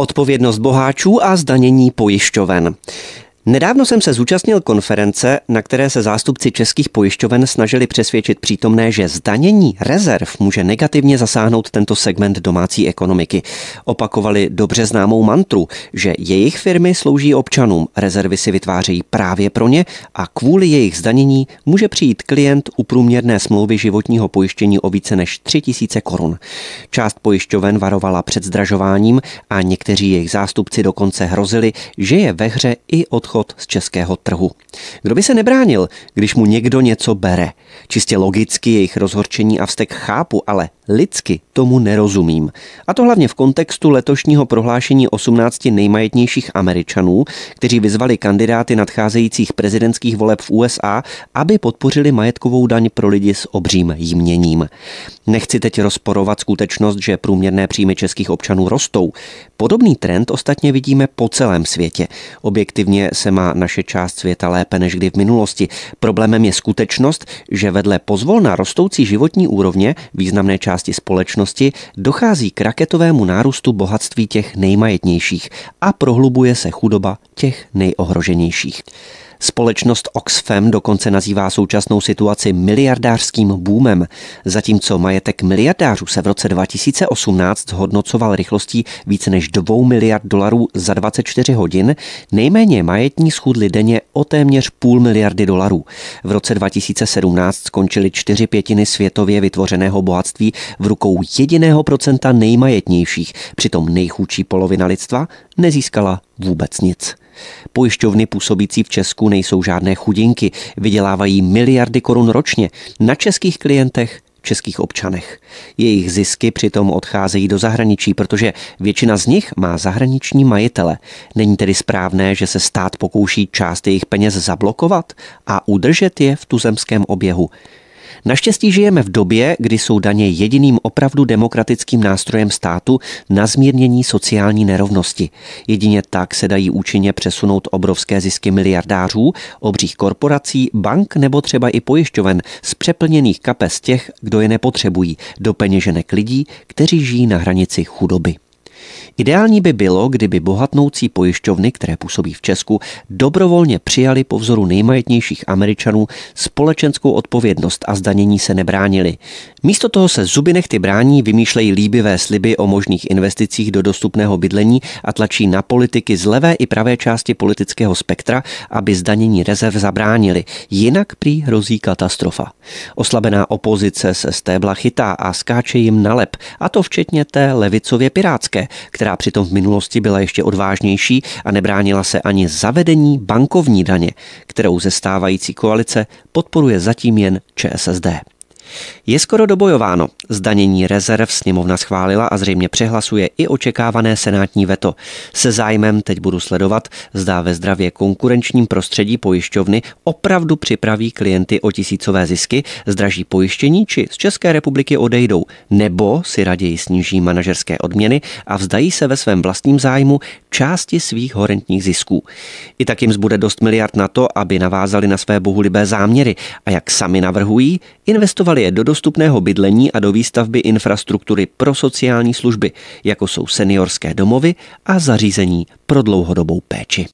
Odpovědnost boháčů a zdanění pojišťoven. Nedávno jsem se zúčastnil konference, na které se zástupci českých pojišťoven snažili přesvědčit přítomné, že zdanění rezerv může negativně zasáhnout tento segment domácí ekonomiky. Opakovali dobře známou mantru, že jejich firmy slouží občanům, rezervy si vytvářejí právě pro ně a kvůli jejich zdanění může přijít klient u průměrné smlouvy životního pojištění o více než 3000 korun. Část pojišťoven varovala před zdražováním a někteří jejich zástupci dokonce hrozili, že je ve hře i odchod odchod z českého trhu. Kdo by se nebránil, když mu někdo něco bere? Čistě logicky jejich rozhorčení a vztek chápu, ale lidsky tomu nerozumím. A to hlavně v kontextu letošního prohlášení 18 nejmajetnějších Američanů, kteří vyzvali kandidáty nadcházejících prezidentských voleb v USA, aby podpořili majetkovou daň pro lidi s obřím jměním. Nechci teď rozporovat skutečnost, že průměrné příjmy českých občanů rostou. Podobný trend ostatně vidíme po celém světě. Objektivně se má naše část světa lépe než kdy v minulosti. Problémem je skutečnost, že vedle pozvolna rostoucí životní úrovně významné části společnosti dochází k raketovému nárůstu bohatství těch nejmajetnějších a prohlubuje se chudoba těch nejohroženějších. Společnost Oxfam dokonce nazývá současnou situaci miliardářským boomem, zatímco majetek miliardářů se v roce 2018 zhodnocoval rychlostí více než 2 miliard dolarů za 24 hodin, nejméně majetní schudli denně o téměř půl miliardy dolarů. V roce 2017 skončily čtyři pětiny světově vytvořeného bohatství v rukou jediného procenta nejmajetnějších, přitom nejchudší polovina lidstva nezískala vůbec nic. Pojišťovny působící v Česku nejsou žádné chudinky, vydělávají miliardy korun ročně na českých klientech českých občanech. Jejich zisky přitom odcházejí do zahraničí, protože většina z nich má zahraniční majitele. Není tedy správné, že se stát pokouší část jejich peněz zablokovat a udržet je v tuzemském oběhu. Naštěstí žijeme v době, kdy jsou daně jediným opravdu demokratickým nástrojem státu na zmírnění sociální nerovnosti. Jedině tak se dají účinně přesunout obrovské zisky miliardářů, obřích korporací, bank nebo třeba i pojišťoven z přeplněných kapes těch, kdo je nepotřebují, do peněženek lidí, kteří žijí na hranici chudoby. Ideální by bylo, kdyby bohatnoucí pojišťovny, které působí v Česku, dobrovolně přijali po vzoru nejmajetnějších Američanů společenskou odpovědnost a zdanění se nebránili. Místo toho se zuby nechty brání, vymýšlejí líbivé sliby o možných investicích do dostupného bydlení a tlačí na politiky z levé i pravé části politického spektra, aby zdanění rezerv zabránili. Jinak prý hrozí katastrofa. Oslabená opozice se stébla chytá a skáče jim na lep, a to včetně té levicově pirátské, která přitom v minulosti byla ještě odvážnější a nebránila se ani zavedení bankovní daně, kterou ze stávající koalice podporuje zatím jen ČSSD. Je skoro dobojováno. Zdanění rezerv sněmovna schválila a zřejmě přehlasuje i očekávané senátní veto. Se zájmem teď budu sledovat, zda ve zdravě konkurenčním prostředí pojišťovny opravdu připraví klienty o tisícové zisky, zdraží pojištění či z České republiky odejdou, nebo si raději sníží manažerské odměny a vzdají se ve svém vlastním zájmu části svých horentních zisků. I tak jim zbude dost miliard na to, aby navázali na své bohulibé záměry a jak sami navrhují, investovali je do dostupného bydlení a do výstavby infrastruktury pro sociální služby, jako jsou seniorské domovy a zařízení pro dlouhodobou péči.